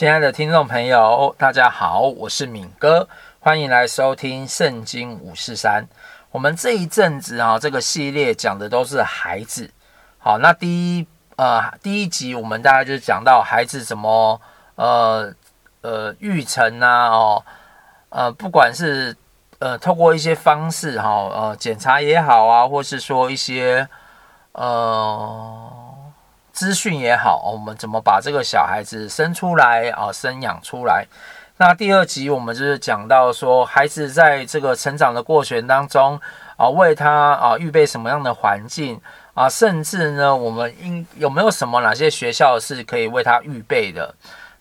亲爱的听众朋友，大家好，我是敏哥，欢迎来收听《圣经五四三》。我们这一阵子啊，这个系列讲的都是孩子。好，那第一呃第一集我们大概就讲到孩子怎么呃呃育成啊，哦呃不管是呃透过一些方式哈呃检查也好啊，或是说一些呃。资讯也好，我们怎么把这个小孩子生出来啊，生养出来？那第二集我们就是讲到说，孩子在这个成长的过程当中啊，为他啊预备什么样的环境啊，甚至呢，我们应有没有什么哪些学校是可以为他预备的？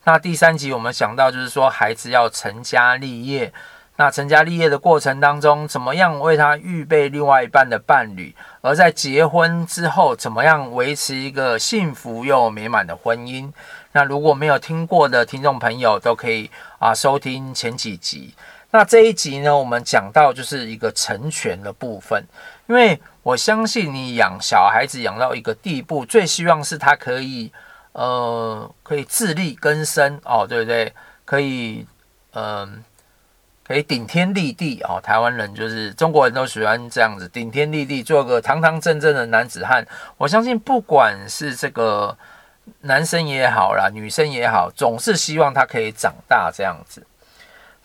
那第三集我们讲到就是说，孩子要成家立业。那成家立业的过程当中，怎么样为他预备另外一半的伴侣？而在结婚之后，怎么样维持一个幸福又美满的婚姻？那如果没有听过的听众朋友，都可以啊收听前几集。那这一集呢，我们讲到就是一个成全的部分，因为我相信你养小孩子养到一个地步，最希望是他可以呃可以自力更生哦，对不对？可以嗯。可以顶天立地哦，台湾人就是中国人都喜欢这样子顶天立地，做个堂堂正正的男子汉。我相信，不管是这个男生也好啦，女生也好，总是希望他可以长大这样子。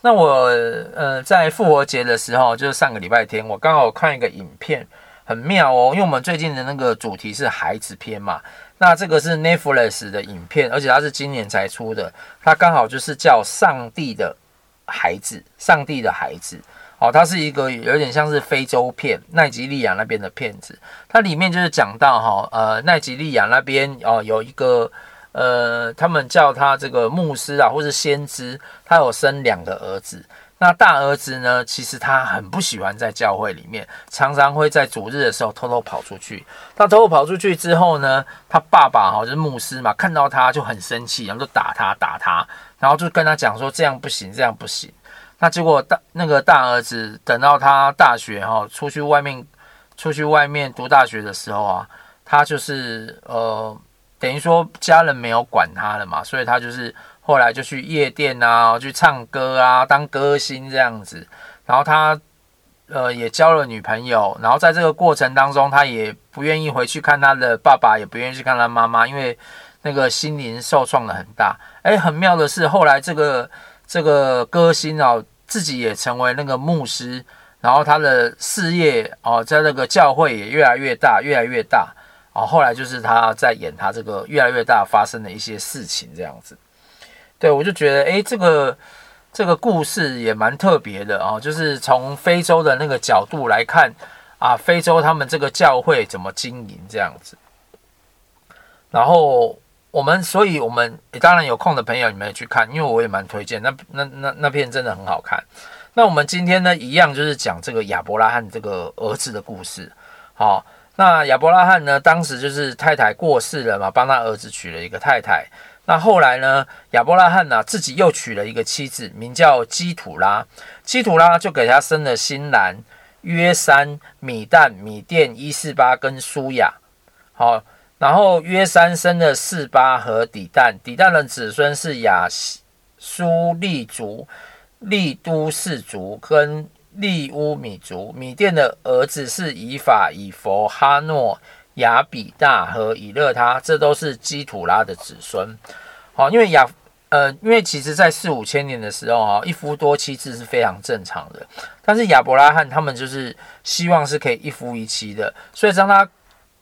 那我呃，在复活节的时候，就是上个礼拜天，我刚好看一个影片，很妙哦，因为我们最近的那个主题是孩子篇嘛。那这个是 Netflix 的影片，而且它是今年才出的，它刚好就是叫上帝的。孩子，上帝的孩子，哦，它是一个有点像是非洲片，奈及利亚那边的片子。它里面就是讲到哈，呃，奈及利亚那边哦，有一个呃，他们叫他这个牧师啊，或是先知，他有生两个儿子。那大儿子呢，其实他很不喜欢在教会里面，常常会在主日的时候偷偷跑出去。他偷偷跑出去之后呢，他爸爸哈，就是牧师嘛，看到他就很生气，然后就打他，打他。然后就跟他讲说，这样不行，这样不行。那结果大那个大儿子等到他大学哈，出去外面出去外面读大学的时候啊，他就是呃等于说家人没有管他了嘛，所以他就是后来就去夜店啊，去唱歌啊，当歌星这样子。然后他呃也交了女朋友，然后在这个过程当中，他也不愿意回去看他的爸爸，也不愿意去看他妈妈，因为。那个心灵受创的很大，哎，很妙的是，后来这个这个歌星啊，自己也成为那个牧师，然后他的事业哦，在那个教会也越来越大，越来越大。哦，后来就是他在演他这个越来越大发生的一些事情这样子。对，我就觉得，哎，这个这个故事也蛮特别的哦，就是从非洲的那个角度来看啊，非洲他们这个教会怎么经营这样子，然后。我们，所以我们当然有空的朋友，你们也去看，因为我也蛮推荐。那那那那片真的很好看。那我们今天呢，一样就是讲这个亚伯拉罕这个儿子的故事。好，那亚伯拉罕呢，当时就是太太过世了嘛，帮他儿子娶了一个太太。那后来呢，亚伯拉罕呢，自己又娶了一个妻子，名叫基土拉。基土拉就给他生了新兰、约三、米旦、米甸、伊四巴跟书亚。好。然后约三生的四巴和底但，底但的子孙是亚苏利族、利都氏族跟利乌米族。米甸的儿子是以法、以佛、哈诺、亚比大和以勒他，这都是基土拉的子孙。好，因为亚呃，因为其实在四五千年的时候啊，一夫多妻制是非常正常的。但是亚伯拉罕他们就是希望是可以一夫一妻的，所以当他。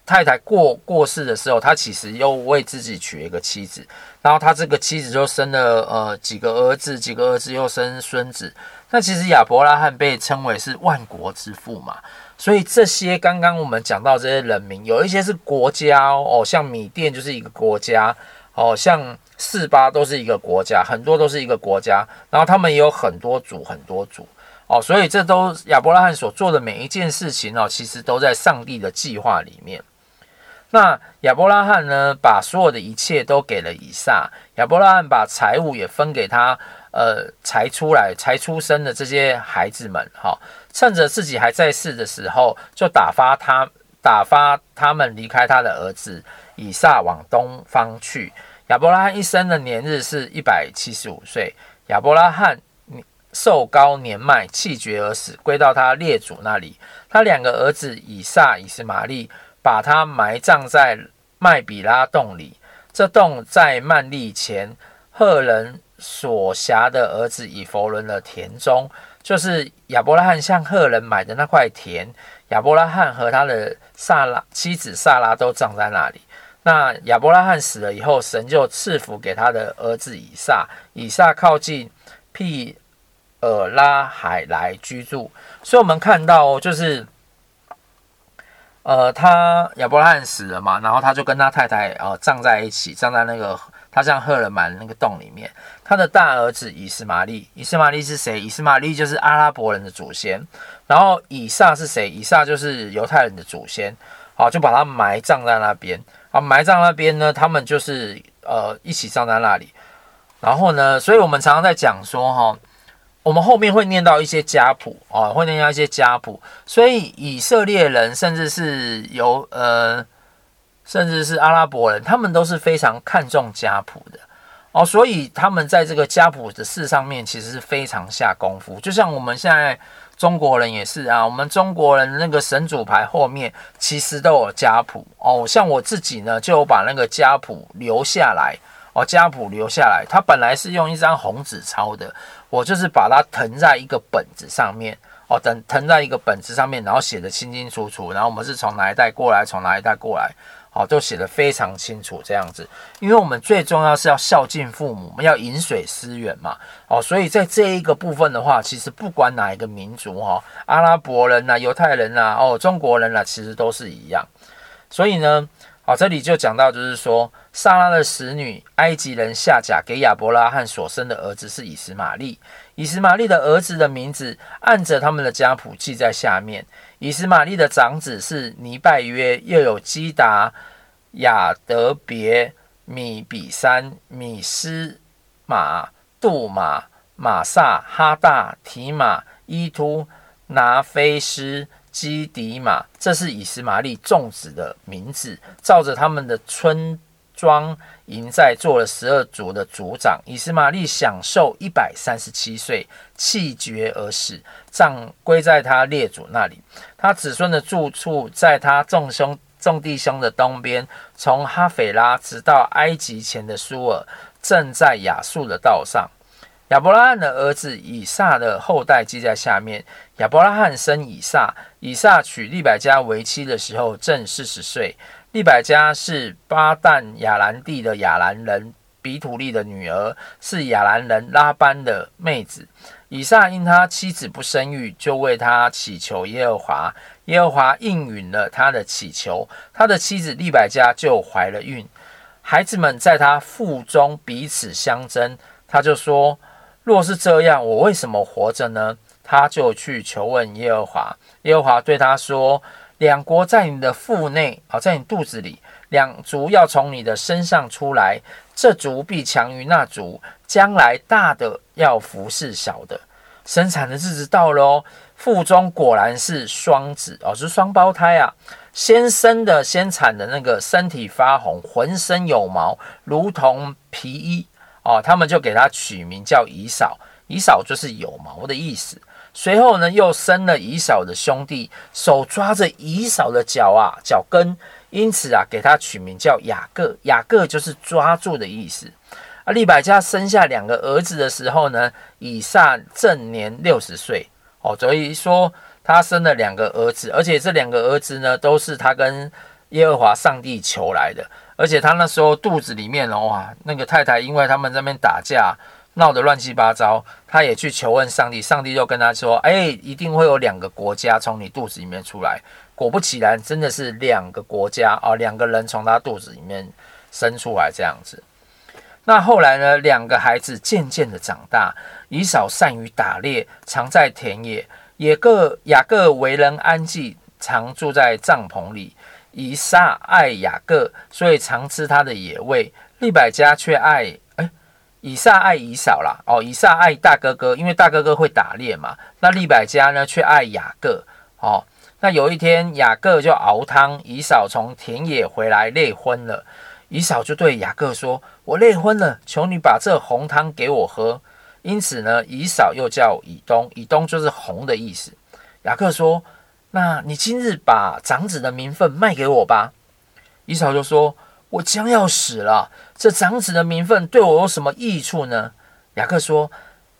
太太过过世的时候，他其实又为自己娶了一个妻子，然后他这个妻子就生了呃几个儿子，几个儿子又生孙子。那其实亚伯拉罕被称为是万国之父嘛，所以这些刚刚我们讲到这些人名，有一些是国家哦，像米甸就是一个国家哦，像四八都是一个国家，很多都是一个国家，然后他们也有很多族很多族。哦，所以这都亚伯拉罕所做的每一件事情哦，其实都在上帝的计划里面。那亚伯拉罕呢，把所有的一切都给了以撒。亚伯拉罕把财物也分给他，呃，才出来才出生的这些孩子们，哈、趁着自己还在世的时候，就打发他打发他们离开他的儿子以撒往东方去。亚伯拉罕一生的年日是一百七十五岁。亚伯拉罕寿高年迈，气绝而死，归到他列祖那里。他两个儿子以撒、以实玛利把他埋葬在麦比拉洞里。这洞在曼利前赫人所辖的儿子以弗伦的田中，就是亚伯拉罕向赫人买的那块田。亚伯拉罕和他的撒拉妻子撒拉都葬在那里。那亚伯拉罕死了以后，神就赐福给他的儿子以撒。以撒靠近庇尔拉海来居住。所以，我们看到就是，呃，他亚伯拉罕死了嘛，然后他就跟他太太呃葬在一起，葬在那个他向赫人买的那个洞里面。他的大儿子以斯玛利，以斯玛利是谁？以斯玛利就是阿拉伯人的祖先。然后以撒是谁？以撒就是犹太人的祖先。好，就把他埋葬在那边。啊，埋葬那边呢，他们就是呃一起葬在那里。然后呢，所以我们常常在讲说哈，我们后面会念到一些家谱啊，会念到一些家谱。所以以色列人，甚至是由呃，甚至是阿拉伯人，他们都是非常看重家谱的哦。所以他们在这个家谱的事上面，其实是非常下功夫。就像我们现在。中国人也是啊，我们中国人那个神主牌后面其实都有家谱哦。像我自己呢，就有把那个家谱留下来哦，家谱留下来。它本来是用一张红纸抄的，我就是把它腾在一个本子上面哦，等腾在一个本子上面，然后写得清清楚楚。然后我们是从哪一代过来，从哪一代过来。好，都写得非常清楚，这样子，因为我们最重要是要孝敬父母，我们要饮水思源嘛。哦，所以在这一个部分的话，其实不管哪一个民族哈，阿拉伯人呐、犹太人呐、哦，中国人呐，其实都是一样。所以呢，好，这里就讲到，就是说，撒拉的使女埃及人夏甲给亚伯拉罕所生的儿子是以实玛利，以实玛利的儿子的名字按着他们的家谱记在下面。以实玛利的长子是尼拜约，又有基达、亚德别、米比山、米斯马、杜马、马萨、哈大、提马、伊突、拿菲斯、基迪马，这是以实玛利众子的名字，照着他们的村庄营寨做了十二族的族长。以实玛利享寿一百三十七岁，气绝而死，葬归在他列祖那里。他子孙的住处在他众兄众弟兄的东边，从哈斐拉直到埃及前的苏尔，正在亚述的道上。亚伯拉罕的儿子以撒的后代记在下面。亚伯拉罕生以撒，以撒娶利百加为妻的时候正四十岁。利百加是巴旦亚兰地的亚兰人比土利的女儿，是亚兰人拉班的妹子。以撒因他妻子不生育，就为他祈求耶和华，耶和华应允了他的祈求，他的妻子利百加就怀了孕。孩子们在他腹中彼此相争，他就说：若是这样，我为什么活着呢？他就去求问耶和华，耶和华对他说。两国在你的腹内啊，在你肚子里，两族要从你的身上出来，这族必强于那族，将来大的要服侍小的。生产的日子到了，腹中果然是双子哦，是双胞胎啊。先生的先产的那个身体发红，浑身有毛，如同皮衣哦，他们就给他取名叫以扫，以扫就是有毛的意思。随后呢，又生了以扫的兄弟，手抓着以扫的脚啊，脚跟，因此啊，给他取名叫雅各。雅各就是抓住的意思。啊，利百加生下两个儿子的时候呢，以撒正年六十岁哦，所以说他生了两个儿子，而且这两个儿子呢，都是他跟耶和华上帝求来的，而且他那时候肚子里面哦，哇，那个太太因为他们在那边打架。闹得乱七八糟，他也去求问上帝，上帝就跟他说：“哎，一定会有两个国家从你肚子里面出来。”果不其然，真的是两个国家啊，两个人从他肚子里面生出来这样子。那后来呢，两个孩子渐渐的长大，以扫善于打猎，常在田野；也各雅各为人安静，常住在帐篷里。以撒爱雅各，所以常吃他的野味；利百加却爱。以撒爱以扫啦，哦，以撒爱大哥哥，因为大哥哥会打猎嘛。那利百加呢，却爱雅各，哦。那有一天，雅各就熬汤，以扫从田野回来，累昏了。以扫就对雅各说：“我累昏了，求你把这红汤给我喝。”因此呢，以扫又叫以东，以东就是红的意思。雅各说：“那你今日把长子的名分卖给我吧。”以扫就说：“我将要死了，这长子的名分对我有什么益处呢？”雅各说：“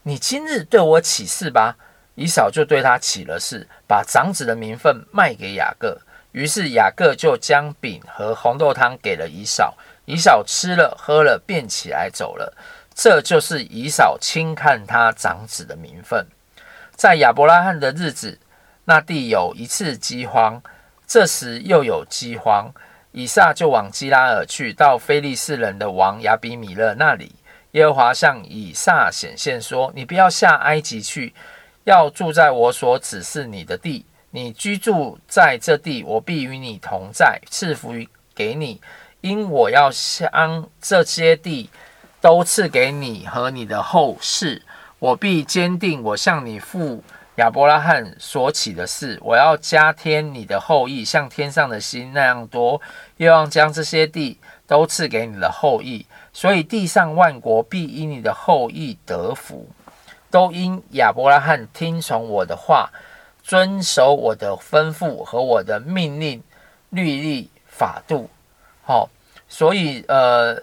你今日对我起誓吧。”以扫就对他起了誓，把长子的名分卖给雅各。于是雅各就将饼和红豆汤给了以扫，以扫吃了喝了，便起来走了。这就是以扫轻看他长子的名分。在亚伯拉罕的日子，那地有一次饥荒，这时又有饥荒，以撒就往基拉耳去，到非利士人的王亚比米勒那里。耶和华向以撒显现说：“你不要下埃及去。”要住在我所指示你的地，你居住在这地，我必与你同在，赐福于给你，因我要将这些地都赐给你和你的后世。我必坚定我向你父亚伯拉罕所起的事，我要加添你的后裔，像天上的星那样多，又要将这些地都赐给你的后裔，所以地上万国必因你的后裔得福。都因亚伯拉罕听从我的话，遵守我的吩咐和我的命令、律例、法度。好、哦，所以呃，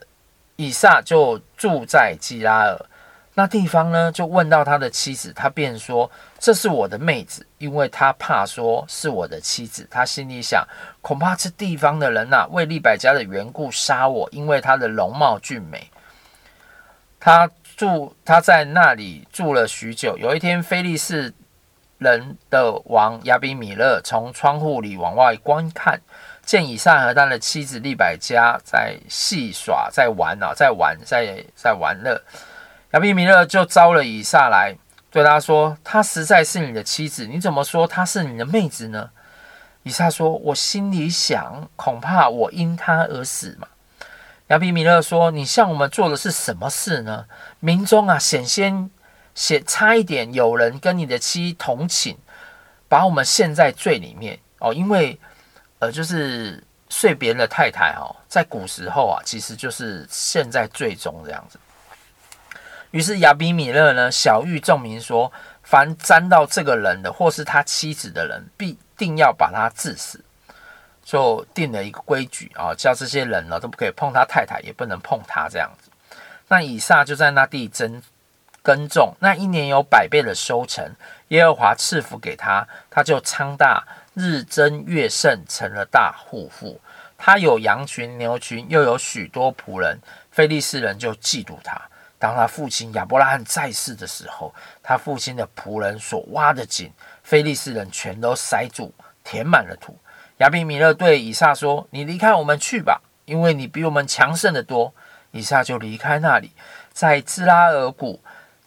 以撒就住在基拉耳那地方呢，就问到他的妻子，他便说：“这是我的妹子。”因为他怕说是我的妻子，他心里想：恐怕这地方的人呐、为利百家的缘故杀我，因为他的容貌俊美。他。住他在那里住了许久。有一天，菲利士人的王亚比米勒从窗户里往外观看，见以撒和他的妻子利百加在戏耍，在玩啊，在玩，在在玩乐。亚比米勒就招了以撒来，对他说：“她实在是你的妻子，你怎么说她是你的妹子呢？”以撒说：“我心里想，恐怕我因她而死嘛。”亚比米勒说：“你向我们做的是什么事呢？民中啊，险些险差一点有人跟你的妻同寝，把我们陷在罪里面哦。因为呃，就是睡别人的太太哦，在古时候啊，其实就是陷在罪中这样子。于是亚比米勒呢，晓諭众民说：凡沾到这个人的，或是他妻子的人，必定要把他治死。”就定了一个规矩啊，叫这些人呢都不可以碰他太太，也不能碰他这样子。那以撒就在那地耕耕种，那一年有百倍的收成，耶和华赐福给他，他就昌大，日增月盛，成了大户户。他有羊群牛群，又有许多仆人。非利士人就嫉妒他。当他父亲亚伯拉罕在世的时候，他父亲的仆人所挖的井，非利士人全都塞住，填满了土。亚比米勒对以撒说：“你离开我们去吧，因为你比我们强盛得多。”以撒就离开那里，在兹拉尔谷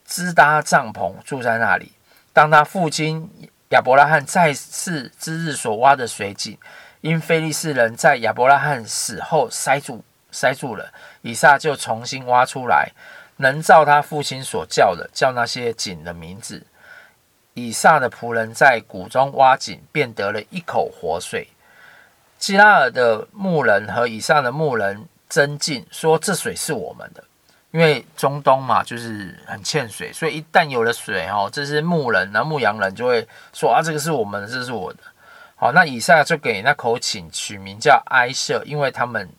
支搭帐篷，住在那里。当他父亲亚伯拉罕在世之日所挖的水井，因非利士人在亚伯拉罕死后塞住塞住了，以撒就重新挖出来，能照他父亲所叫的，叫那些井的名字。以撒的仆人在谷中挖井，便得了一口活水。基拉尔的牧人和以撒的牧人争竞，说这水是我们的，因为中东嘛，就是很欠水，所以一旦有了水哦，这些牧人、那牧羊人就会说啊，这个是我们的，这是我的。好，那以撒就给那口井取名叫埃舍，因为他们，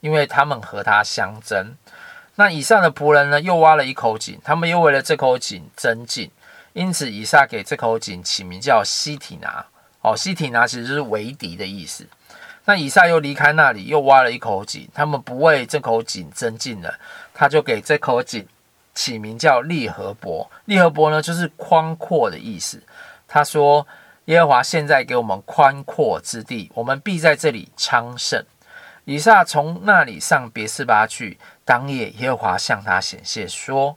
因为他们和他相争。那以上的仆人呢，又挖了一口井，他们又为了这口井增进，因此以撒给这口井起名叫西提拿。哦，西提拿其实就是为敌的意思。那以撒又离开那里，又挖了一口井。他们不为这口井增进了，他就给这口井起名叫利和伯。利和伯呢，就是宽阔的意思。他说：“耶和华现在给我们宽阔之地，我们必在这里昌盛。”以撒从那里上别是巴去。当夜，耶和华向他显现说：“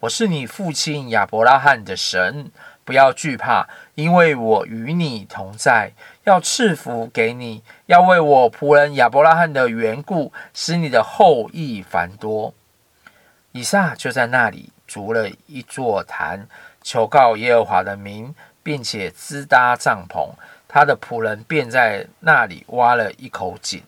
我是你父亲亚伯拉罕的神。”不要惧怕，因为我与你同在，要赐福给你，要为我仆人亚伯拉罕的缘故，使你的后裔繁多。以撒就在那里筑了一座坛，求告耶和华的名，并且支搭帐篷。他的仆人便在那里挖了一口井。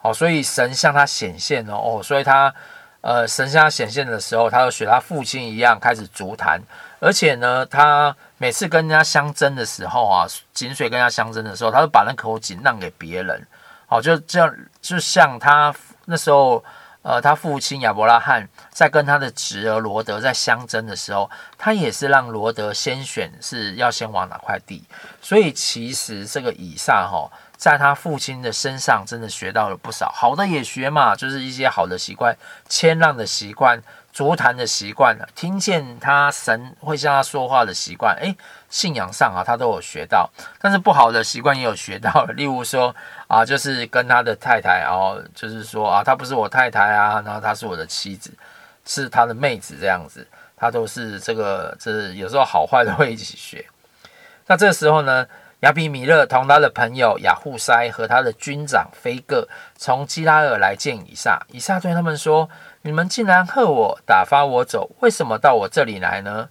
好，所以神向他显现哦，哦，所以他呃，神向他显现的时候，他就学他父亲一样开始足坛，而且呢，他每次跟人家相争的时候啊，井水跟人家相争的时候，他就把那口井让给别人，好，就这样，就像他那时候。呃，他父亲亚伯拉罕在跟他的侄儿罗德在相争的时候，他也是让罗德先选是要先往哪块地。所以其实这个以撒哈，在他父亲的身上真的学到了不少，好的也学嘛，就是一些好的习惯，谦让的习惯。足坛的习惯，听见他神会向他说话的习惯，诶，信仰上啊，他都有学到，但是不好的习惯也有学到。例如说啊，就是跟他的太太哦，就是说啊，他不是我太太啊，然后他是我的妻子，是他的妹子这样子，他都是这个，这有时候好坏都会一起学。那这时候呢，亚比米勒同他的朋友亚户塞和他的军长非各从基拉尔来见以撒，以撒对他们说。你们竟然吓我，打发我走，为什么到我这里来呢？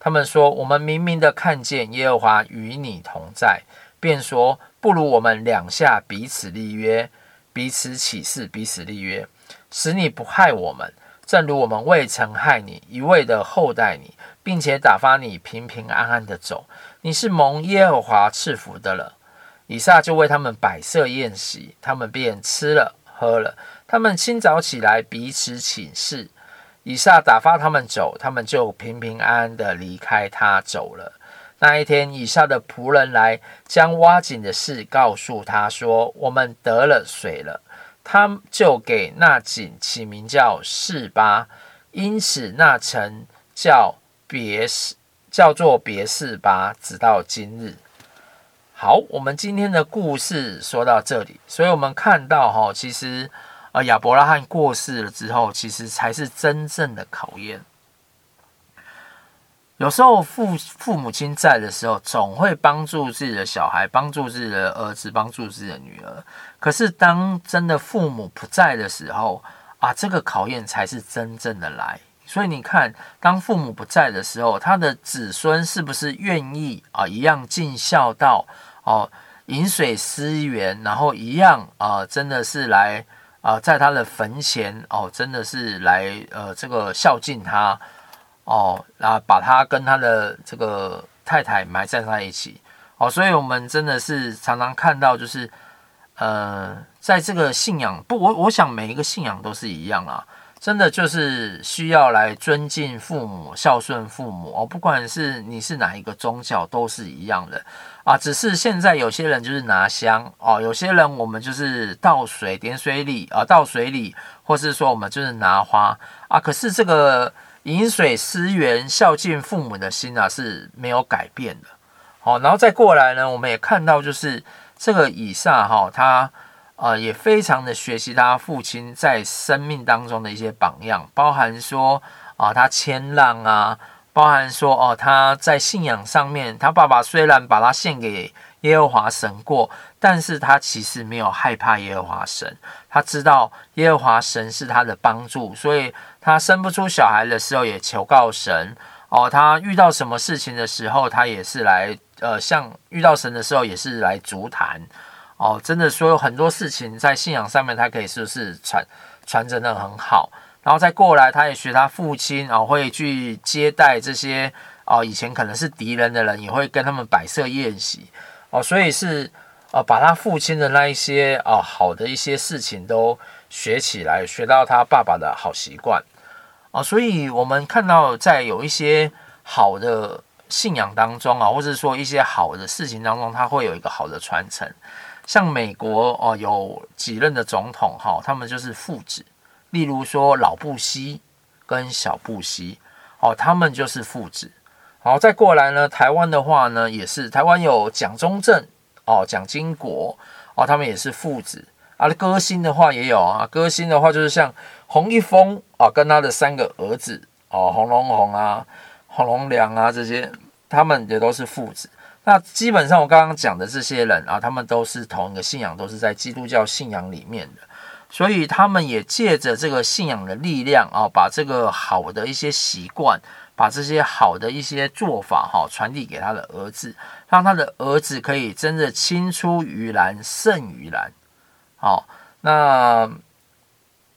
他们说：我们明明的看见耶和华与你同在，便说：不如我们两下彼此立约，彼此起誓，彼此立约，使你不害我们，正如我们未曾害你，一味的厚待你，并且打发你平平安安的走。你是蒙耶和华赐福的了。以撒就为他们摆设宴席，他们便吃了喝了。他们清早起来，彼此请示。以撒打发他们走，他们就平平安安地离开他走了。那一天，以撒的仆人来将挖井的事告诉他说：“我们得了水了。”他就给那井起名叫示巴，因此那城叫别是叫做别是巴，直到今日。好，我们今天的故事说到这里，所以我们看到哈，其实。而亚伯拉罕过世了之后，其实才是真正的考验。有时候父父母亲在的时候，总会帮助自己的小孩，帮助自己的儿子，帮助自己的女儿。可是当真的父母不在的时候，啊，这个考验才是真正的来。所以你看，当父母不在的时候，他的子孙是不是愿意啊，一样尽孝道哦，饮水思源，然后一样啊，真的是来。啊、在他的坟前哦，真的是来呃，这个孝敬他哦，然后把他跟他的这个太太埋葬在一起。哦，所以我们真的是常常看到，就是呃，在这个信仰不，我我想每一个信仰都是一样啊，真的就是需要来尊敬父母、孝顺父母哦，不管是你是哪一个宗教，都是一样的。啊，只是现在有些人就是拿香哦，有些人我们就是倒水点水礼啊，倒水礼，或是说我们就是拿花啊。可是这个饮水思源、孝敬父母的心啊是没有改变的。好，然后再过来呢，我们也看到就是这个以撒哈，他啊也非常的学习他父亲在生命当中的一些榜样，包含说啊他谦让啊。包含说哦，他在信仰上面，他爸爸虽然把他献给耶和华神过，但是他其实没有害怕耶和华神。他知道耶和华神是他的帮助，所以他生不出小孩的时候也求告神。哦，他遇到什么事情的时候，他也是来呃，像遇到神的时候也是来足坛。哦，真的说有很多事情在信仰上面，他可以是不是传传承得很好。然后再过来，他也学他父亲啊，会去接待这些啊，以前可能是敌人的人，也会跟他们摆设宴席哦，所以是啊，把他父亲的那一些啊好的一些事情都学起来，学到他爸爸的好习惯啊，所以我们看到在有一些好的信仰当中啊，或者说一些好的事情当中，他会有一个好的传承。像美国哦，有几任的总统哈，他们就是父子。例如说老布希跟小布希，哦，他们就是父子。好，再过来呢，台湾的话呢，也是台湾有蒋中正哦，蒋经国哦，他们也是父子。啊，歌星的话也有啊，歌星的话就是像洪一峰啊，跟他的三个儿子哦，洪荣宏啊、洪荣良啊这些，他们也都是父子。那基本上我刚刚讲的这些人啊，他们都是同一个信仰，都是在基督教信仰里面的。所以他们也借着这个信仰的力量啊，把这个好的一些习惯，把这些好的一些做法哈，传递给他的儿子，让他的儿子可以真的青出于蓝胜于蓝。好，那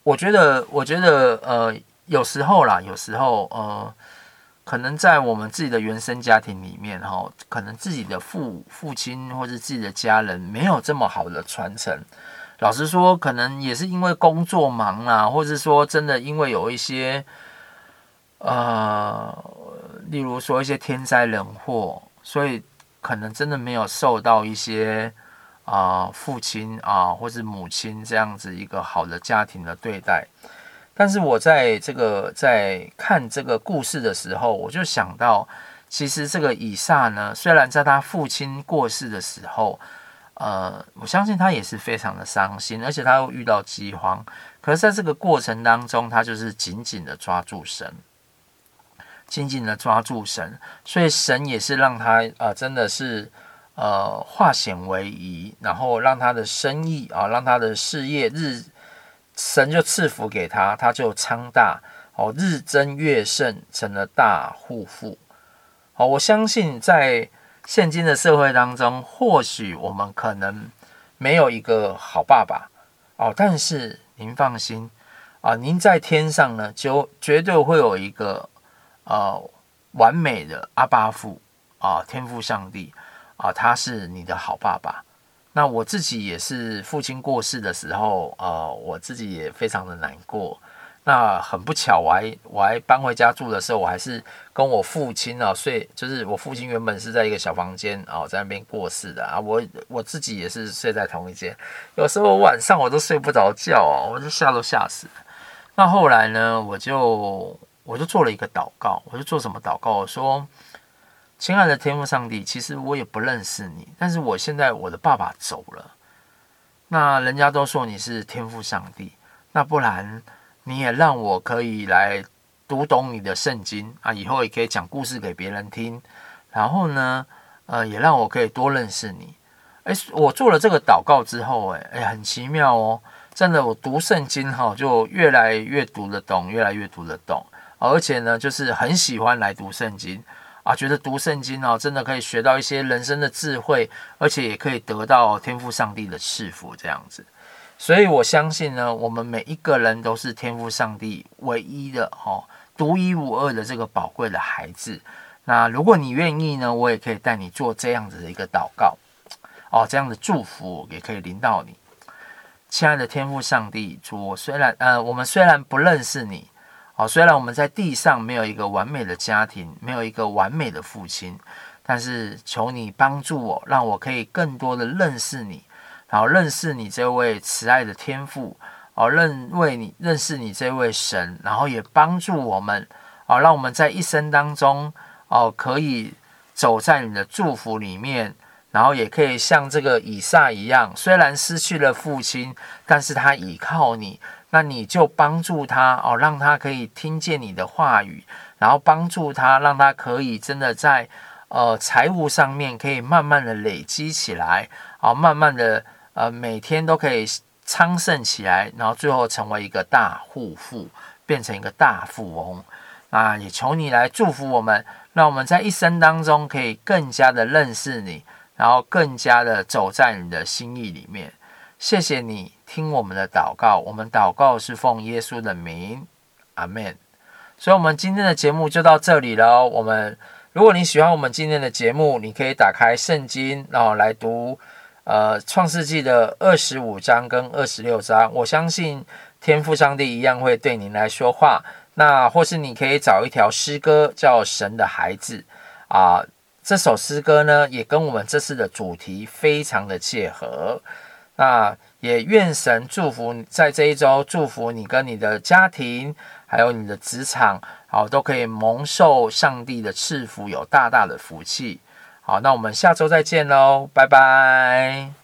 我觉得，我觉得，呃，有时候啦，有时候，呃，可能在我们自己的原生家庭里面，哈，可能自己的父父亲或者自己的家人没有这么好的传承。老实说，可能也是因为工作忙啊，或者说真的因为有一些，呃，例如说一些天灾人祸，所以可能真的没有受到一些。啊、父亲啊，或是母亲这样子一个好的家庭的对待，但是我在这个在看这个故事的时候，我就想到，其实这个以撒呢，虽然在他父亲过世的时候，呃，我相信他也是非常的伤心，而且他又遇到饥荒，可是在这个过程当中，他就是紧紧的抓住神，紧紧的抓住神，所以神也是让他、呃，真的是。呃，化险为夷，然后让他的生意啊，让他的事业日，神就赐福给他，他就昌大哦，日增月盛，成了大户富。好，我相信在现今的社会当中，或许我们可能没有一个好爸爸哦，但是您放心啊，您在天上呢，就绝对会有一个呃完美的阿爸父啊，天父上帝。啊，他是你的好爸爸。那我自己也是父亲过世的时候，呃，我自己也非常的难过。那很不巧，我还我还搬回家住的时候，我还是跟我父亲啊睡，就是我父亲原本是在一个小房间啊，在那边过世的啊。我我自己也是睡在同一间，有时候晚上我都睡不着觉啊，我就吓都吓死。那后来呢，我就我就做了一个祷告，我就做什么祷告？我说。亲爱的天父上帝，其实我也不认识你，但是我现在我的爸爸走了，那人家都说你是天父上帝，那不然你也让我可以来读懂你的圣经啊，以后也可以讲故事给别人听，然后呢，呃，也让我可以多认识你。诶，我做了这个祷告之后，诶，诶，很奇妙哦，真的，我读圣经哈，就越来越读得懂，越来越读得懂，而且呢，就是很喜欢来读圣经。啊，觉得读圣经哦，真的可以学到一些人生的智慧，而且也可以得到天赋上帝的赐福，这样子。所以我相信呢，我们每一个人都是天赋上帝唯一的哦，独一无二的这个宝贵的孩子。那如果你愿意呢，我也可以带你做这样子的一个祷告哦，这样的祝福也可以临到你，亲爱的天赋上帝。主，我虽然呃，我们虽然不认识你。好，虽然我们在地上没有一个完美的家庭，没有一个完美的父亲，但是求你帮助我，让我可以更多的认识你，然后认识你这位慈爱的天父，哦，认为你认识你这位神，然后也帮助我们，哦，让我们在一生当中，哦，可以走在你的祝福里面，然后也可以像这个以撒一样，虽然失去了父亲，但是他倚靠你。那你就帮助他哦，让他可以听见你的话语，然后帮助他，让他可以真的在呃财务上面可以慢慢的累积起来，啊，慢慢的呃每天都可以昌盛起来，然后最后成为一个大户富，变成一个大富翁。啊，也求你来祝福我们，让我们在一生当中可以更加的认识你，然后更加的走在你的心意里面。谢谢你听我们的祷告，我们祷告是奉耶稣的名，阿门。所以，我们今天的节目就到这里了。我们，如果你喜欢我们今天的节目，你可以打开圣经，然后来读呃创世纪的二十五章跟二十六章。我相信天父上帝一样会对您来说话。那或是你可以找一条诗歌，叫《神的孩子》啊，这首诗歌呢，也跟我们这次的主题非常的切合。那也愿神祝福在这一周，祝福你跟你的家庭，还有你的职场，好，都可以蒙受上帝的赐福，有大大的福气。好，那我们下周再见喽，拜拜。